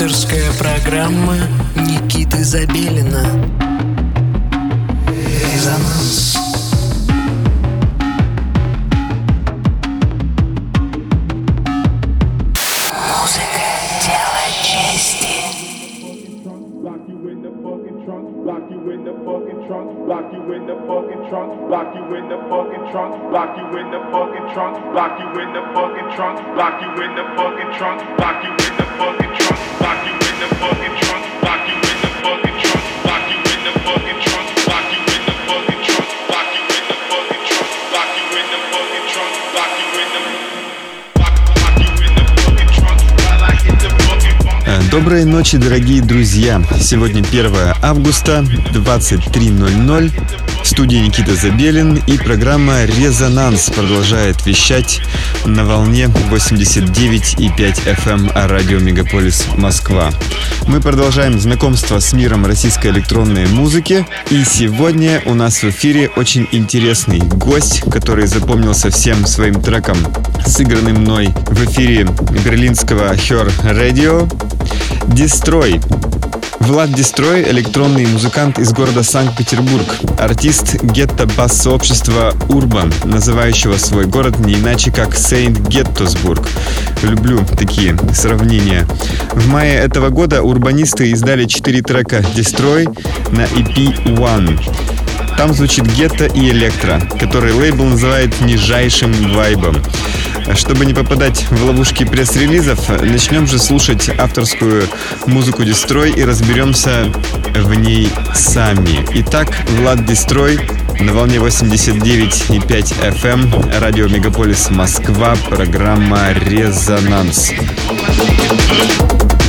Авторская программа Никиты Забелина Резонанс Музыка – дело чести Lock you in the fucking trunk, lock you in the fucking trunk, lock you in the fucking trunk, lock you in the fucking trunk, lock you in the fucking trunk, Доброй ночи, дорогие друзья! Сегодня 1 августа, 23.00. Студии Никита Забелин и программа «Резонанс» продолжает вещать на волне 89,5 FM о радио Мегаполис Москва. Мы продолжаем знакомство с миром российской электронной музыки. И сегодня у нас в эфире очень интересный гость, который запомнился всем своим треком, сыгранным мной в эфире берлинского Her Radio. Дестрой. Влад Дестрой – электронный музыкант из города Санкт-Петербург, артист гетто-бас-сообщества Урбан, называющего свой город не иначе как Сейнт-Геттосбург. Люблю такие сравнения. В мае этого года урбанисты издали 4 трека Дестрой на EP One. Там звучит гетто и электро, который лейбл называет нижайшим вайбом. Чтобы не попадать в ловушки пресс-релизов, начнем же слушать авторскую музыку Дестрой и разберемся в ней сами. Итак, Влад Дестрой на волне 89,5 FM, радио Мегаполис Москва, программа «Резонанс». Lock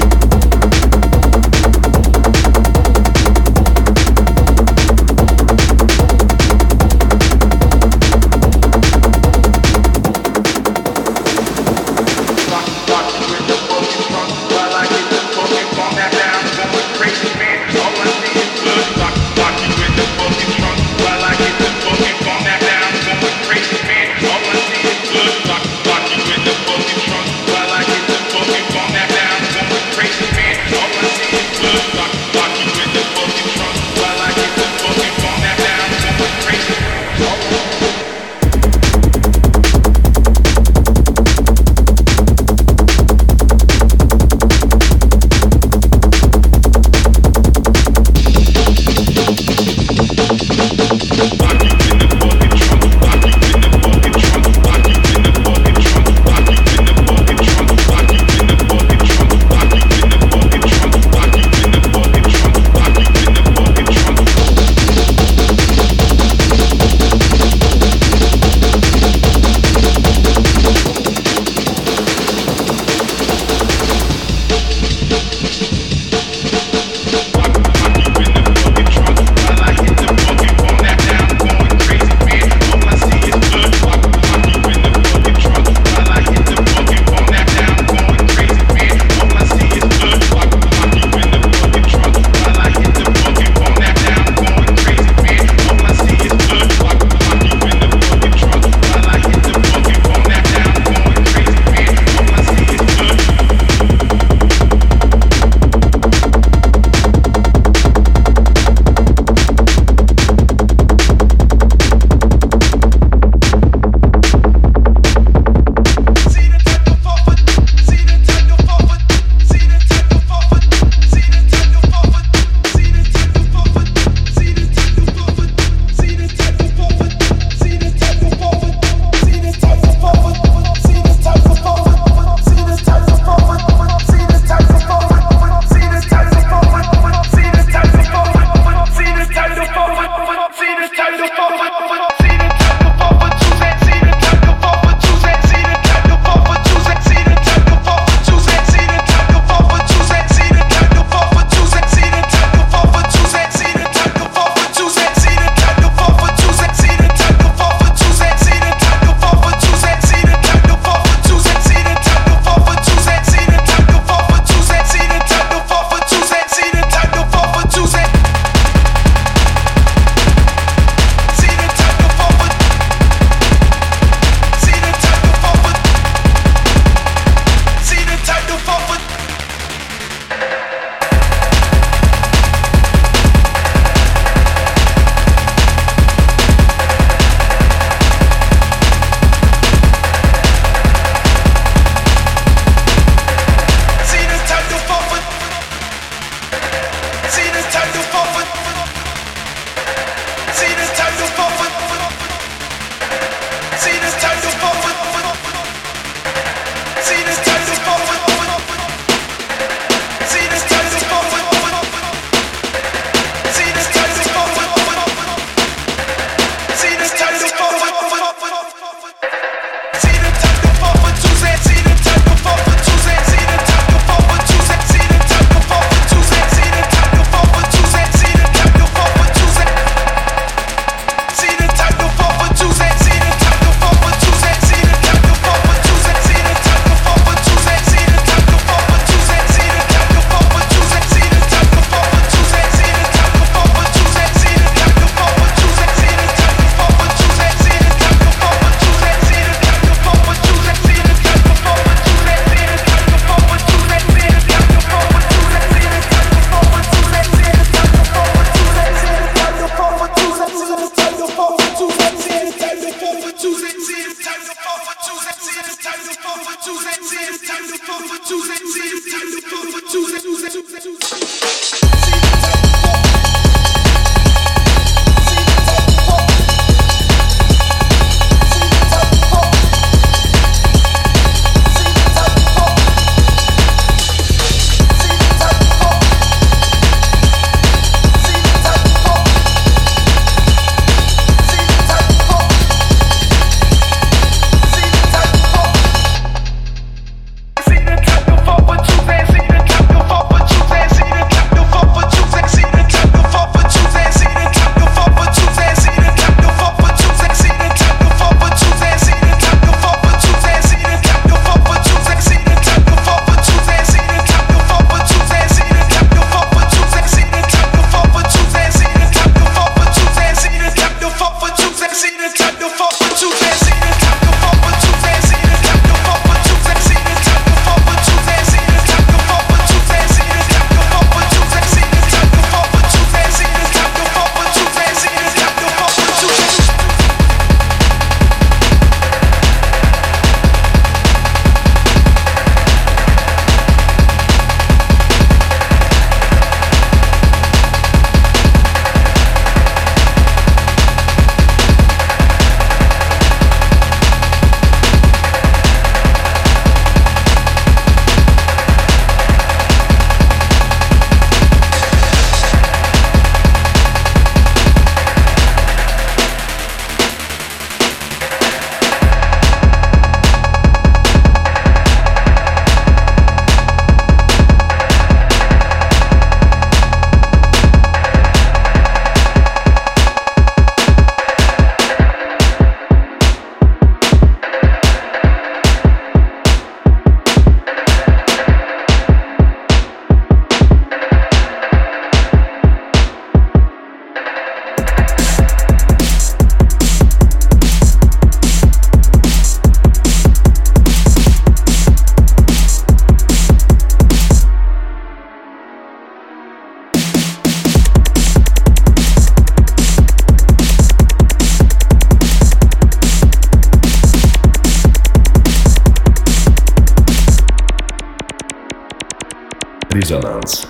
Резонанс.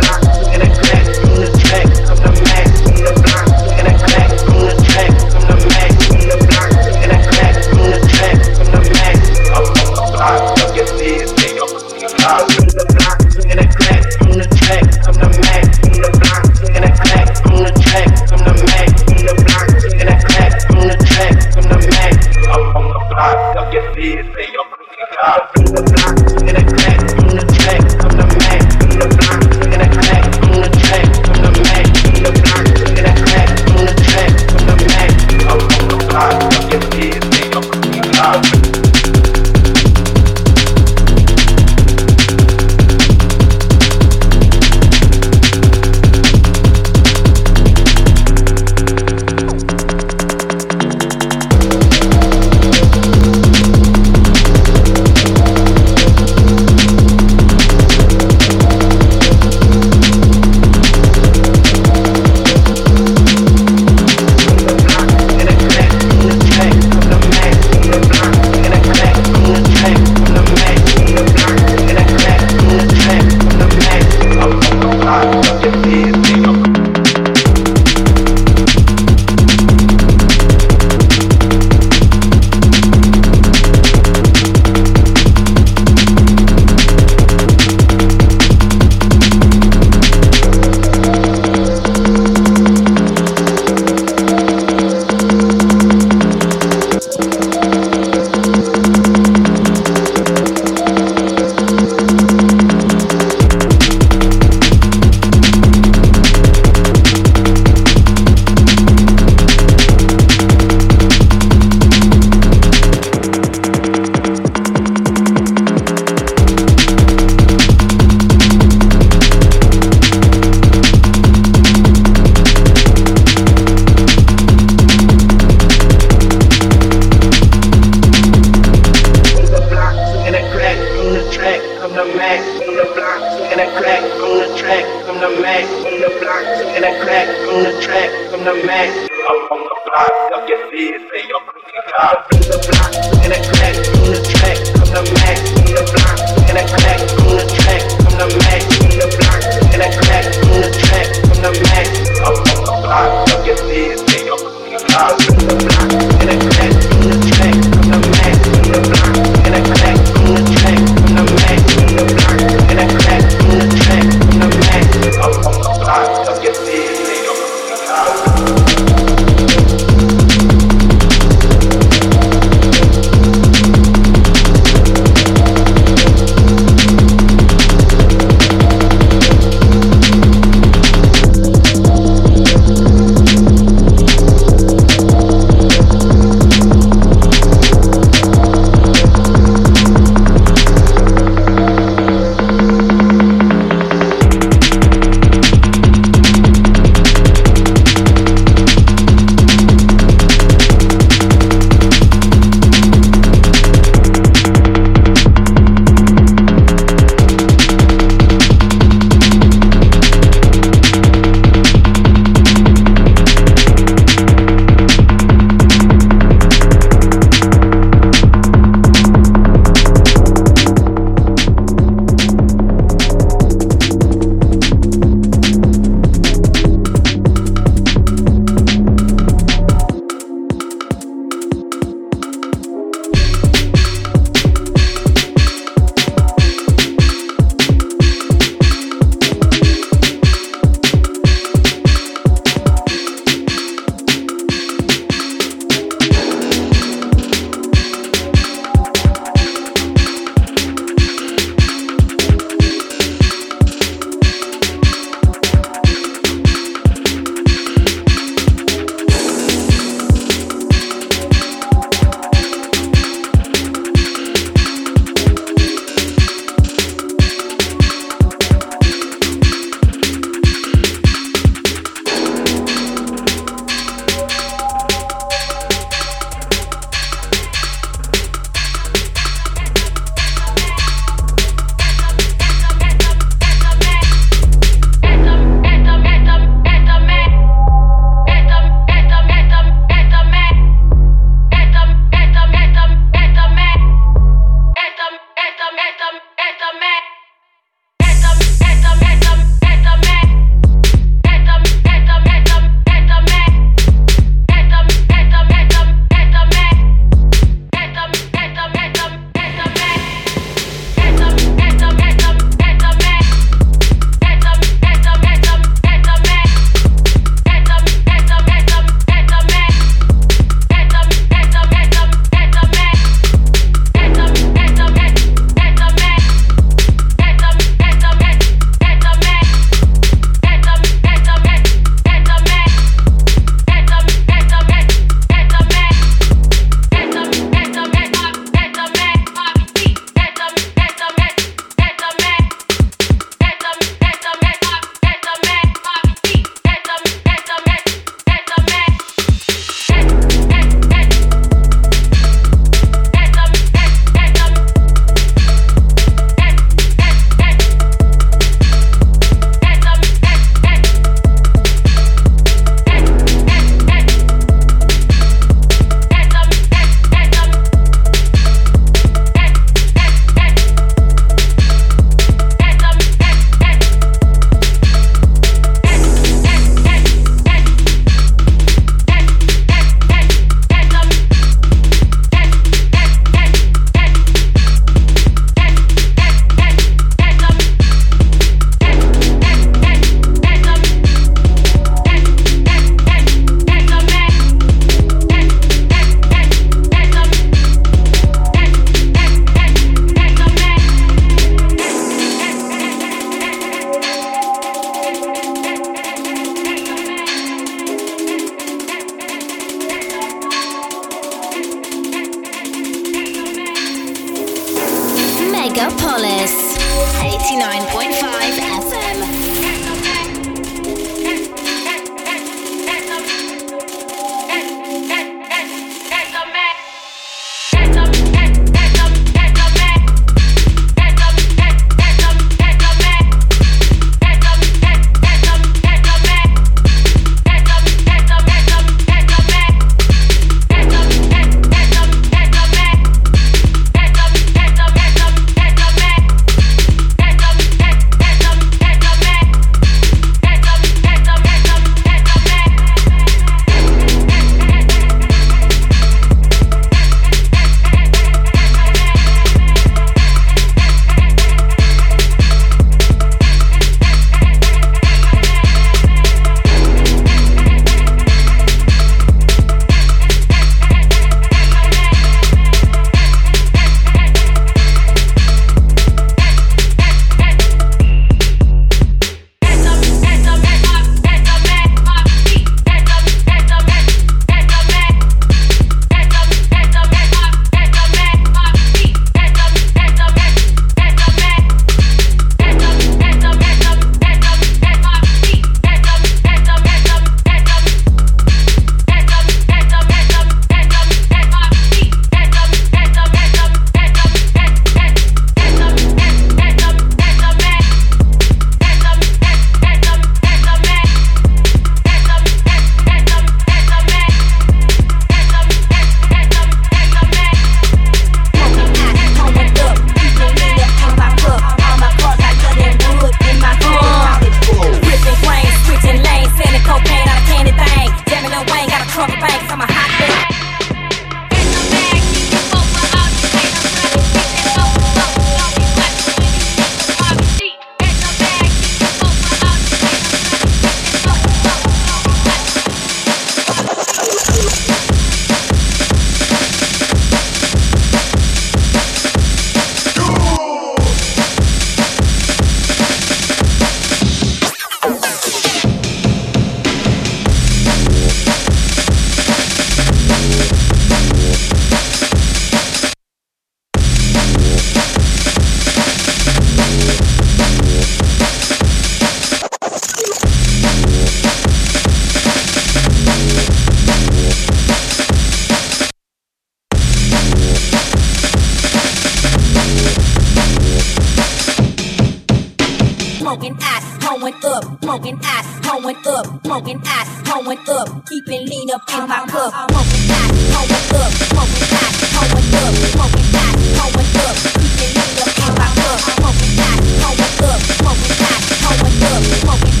smoking ass, going up, smoking ass, going up, keeping lean up in my cup. Smoking ass, going up, smoking ass, going up, smoking ass, going up, keeping lean up in my cup. Smoking ass, going up, smoking ass, going up, smoking.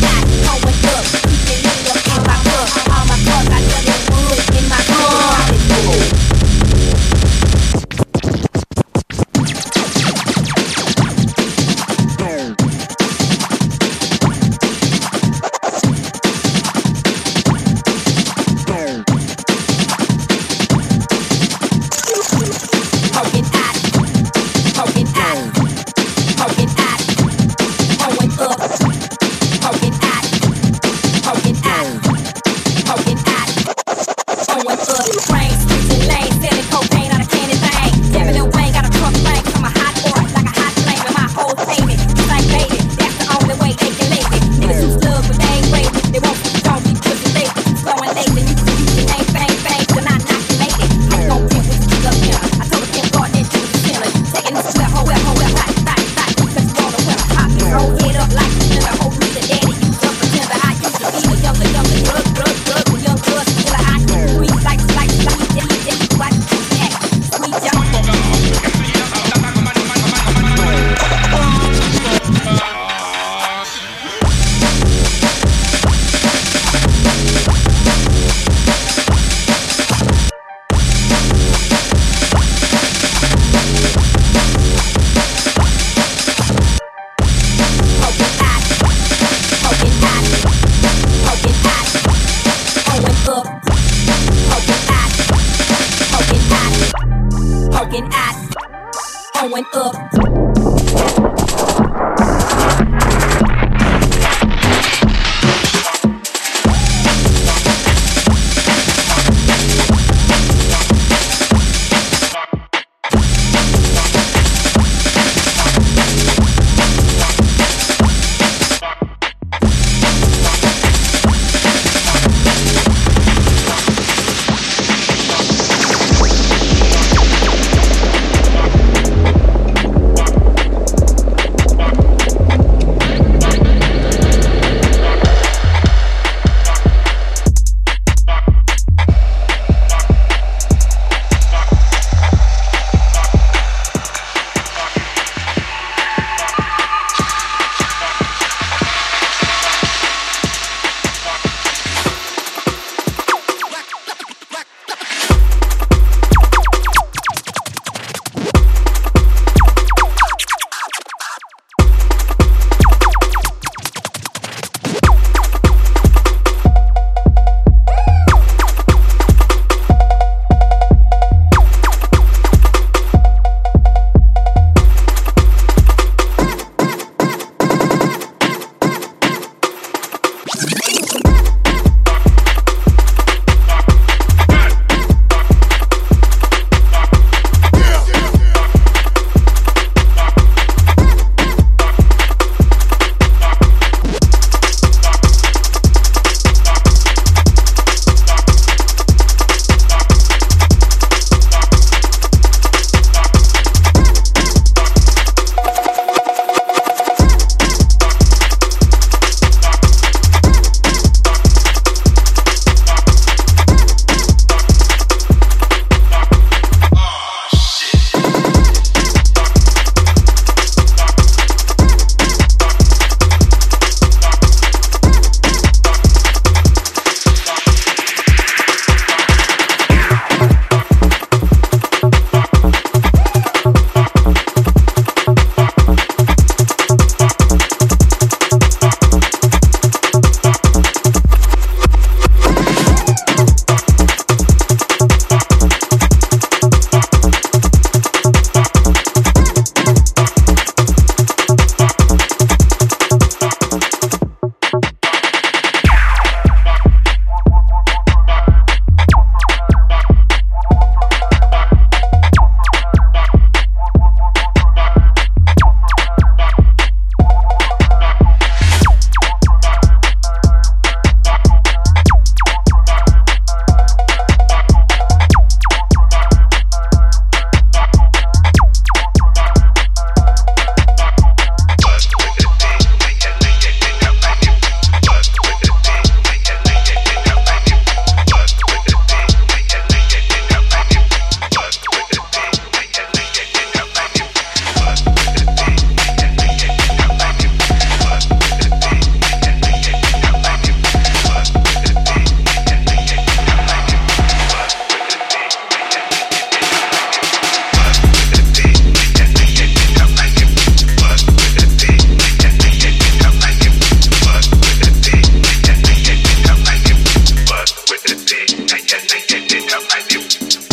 you.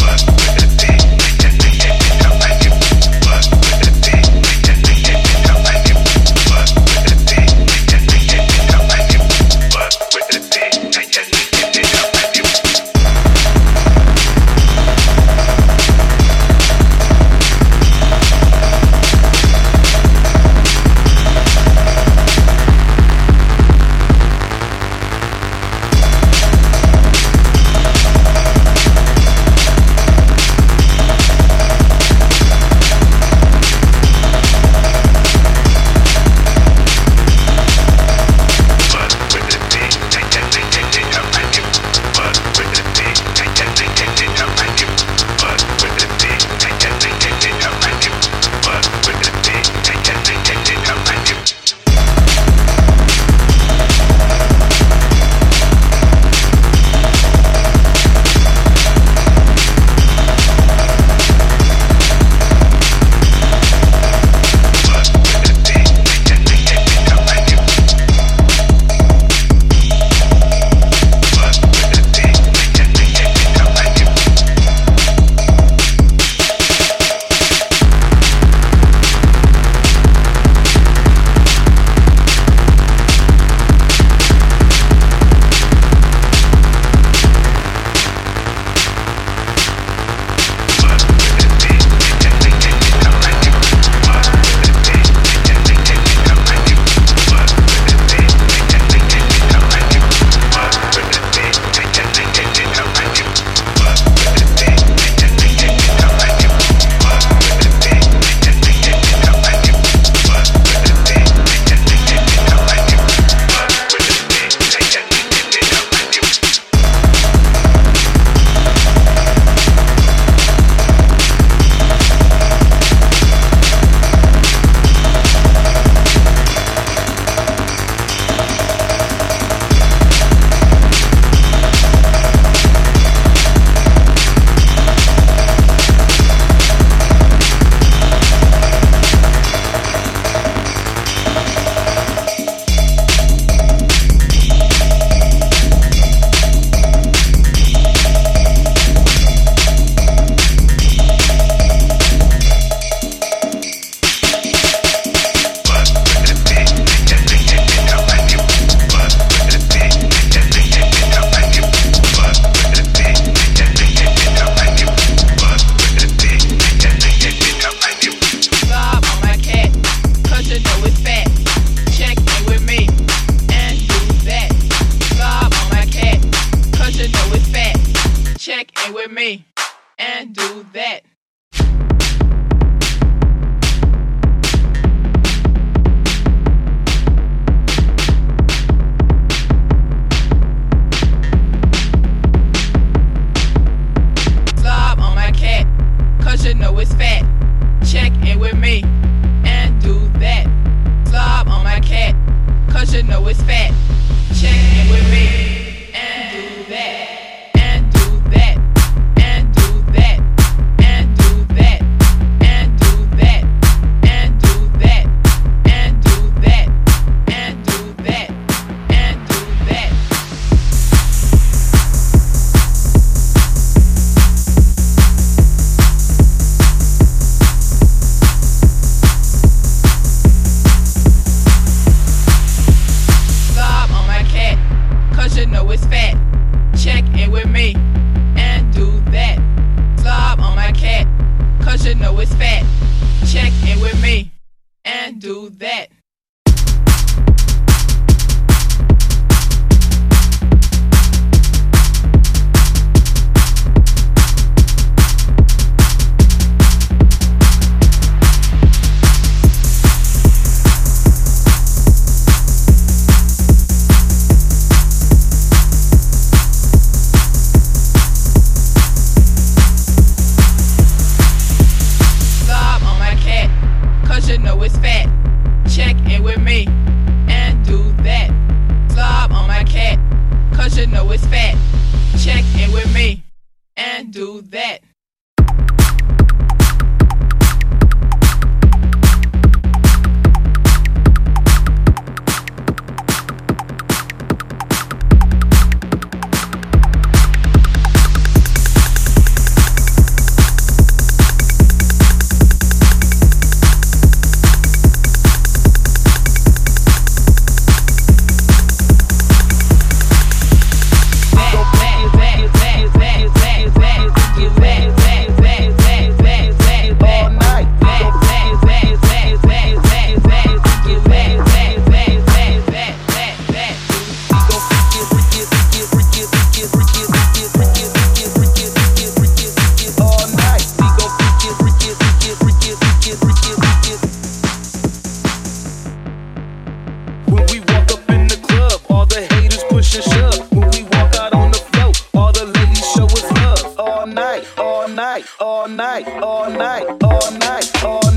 night, all night, all night, all night, all night.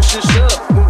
push and shove.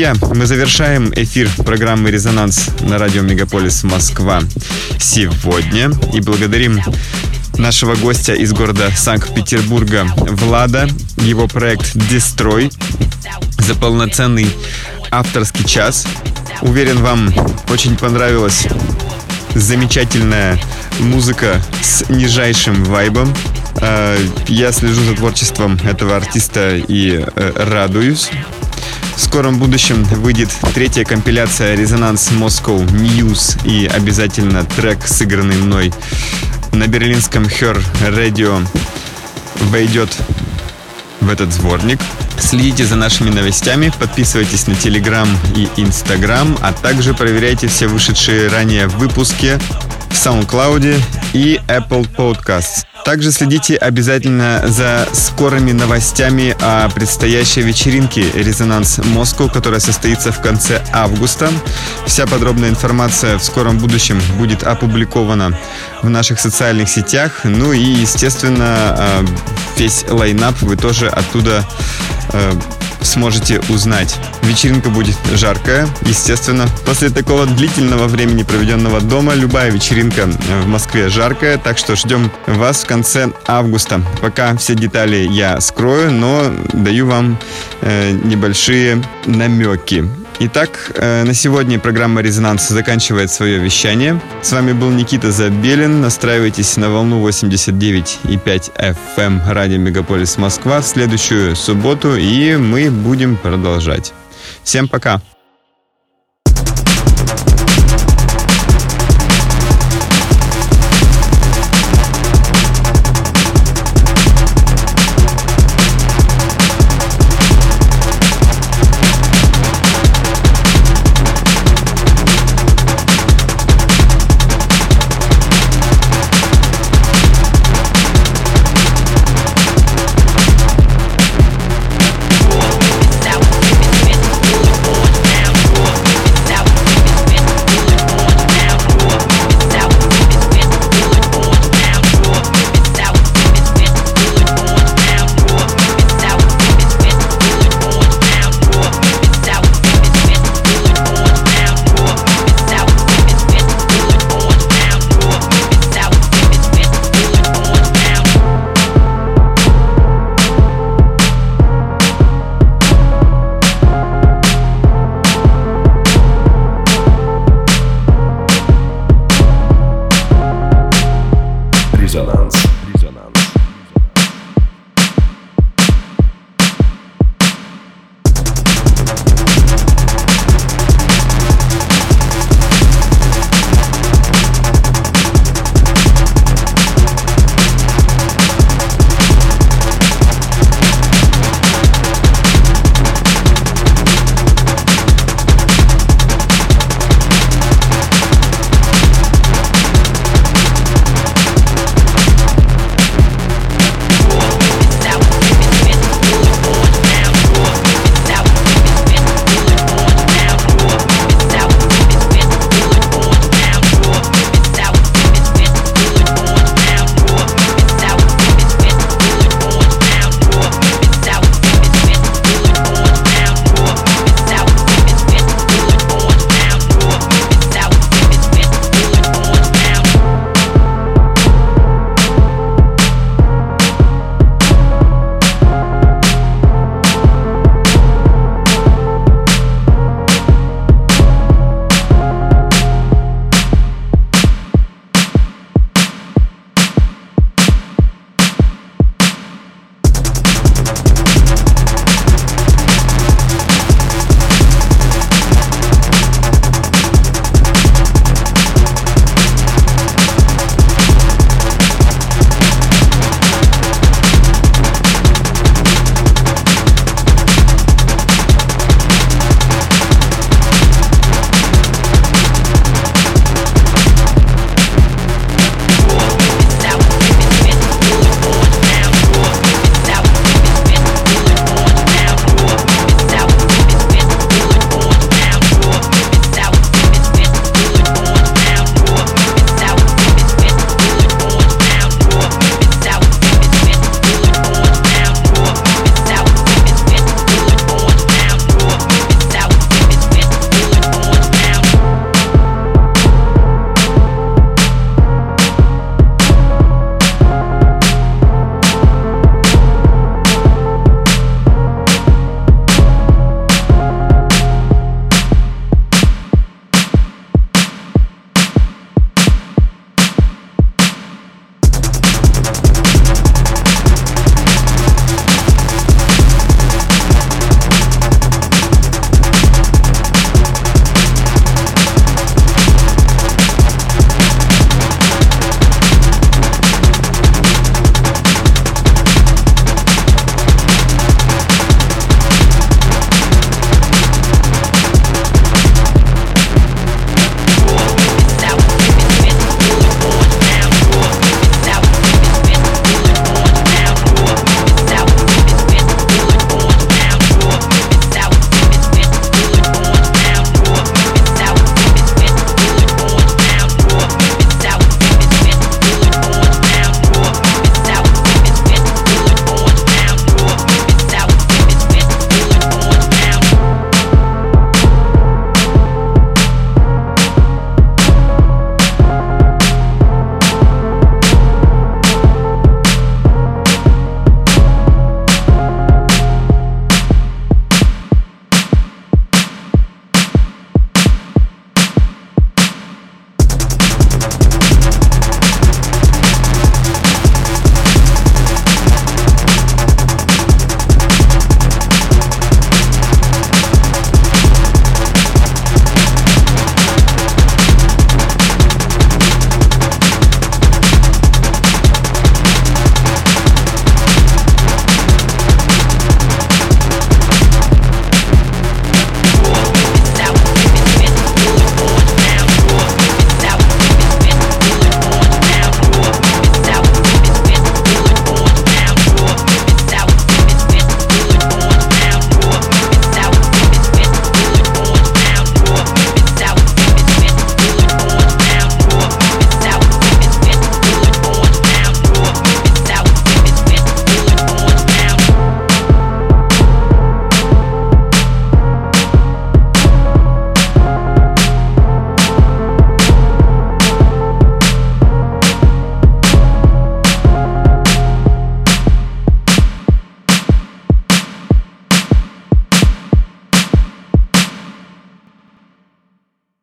Друзья, мы завершаем эфир программы «Резонанс» на радио «Мегаполис Москва» сегодня и благодарим нашего гостя из города Санкт-Петербурга Влада, его проект «Дестрой» за полноценный авторский час. Уверен, вам очень понравилась замечательная музыка с нижайшим вайбом. Э, я слежу за творчеством этого артиста и э, радуюсь. В скором будущем выйдет третья компиляция «Резонанс Moscow News» и обязательно трек, сыгранный мной на берлинском Her Radio, войдет в этот сборник. Следите за нашими новостями, подписывайтесь на Telegram и Instagram, а также проверяйте все вышедшие ранее выпуски в SoundCloud и Apple Podcasts. Также следите обязательно за скорыми новостями о предстоящей вечеринке «Резонанс Москва», которая состоится в конце августа. Вся подробная информация в скором будущем будет опубликована в наших социальных сетях. Ну и, естественно, э, весь лайнап вы тоже оттуда э, сможете узнать. Вечеринка будет жаркая, естественно. После такого длительного времени, проведенного дома, любая вечеринка в Москве жаркая, так что ждем вас в конце августа. Пока все детали я скрою, но даю вам э, небольшие намеки. Итак, э, на сегодня программа «Резонанс» заканчивает свое вещание. С вами был Никита Забелин. Настраивайтесь на волну 89,5 FM радио Мегаполис Москва в следующую субботу, и мы будем продолжать. Всем пока!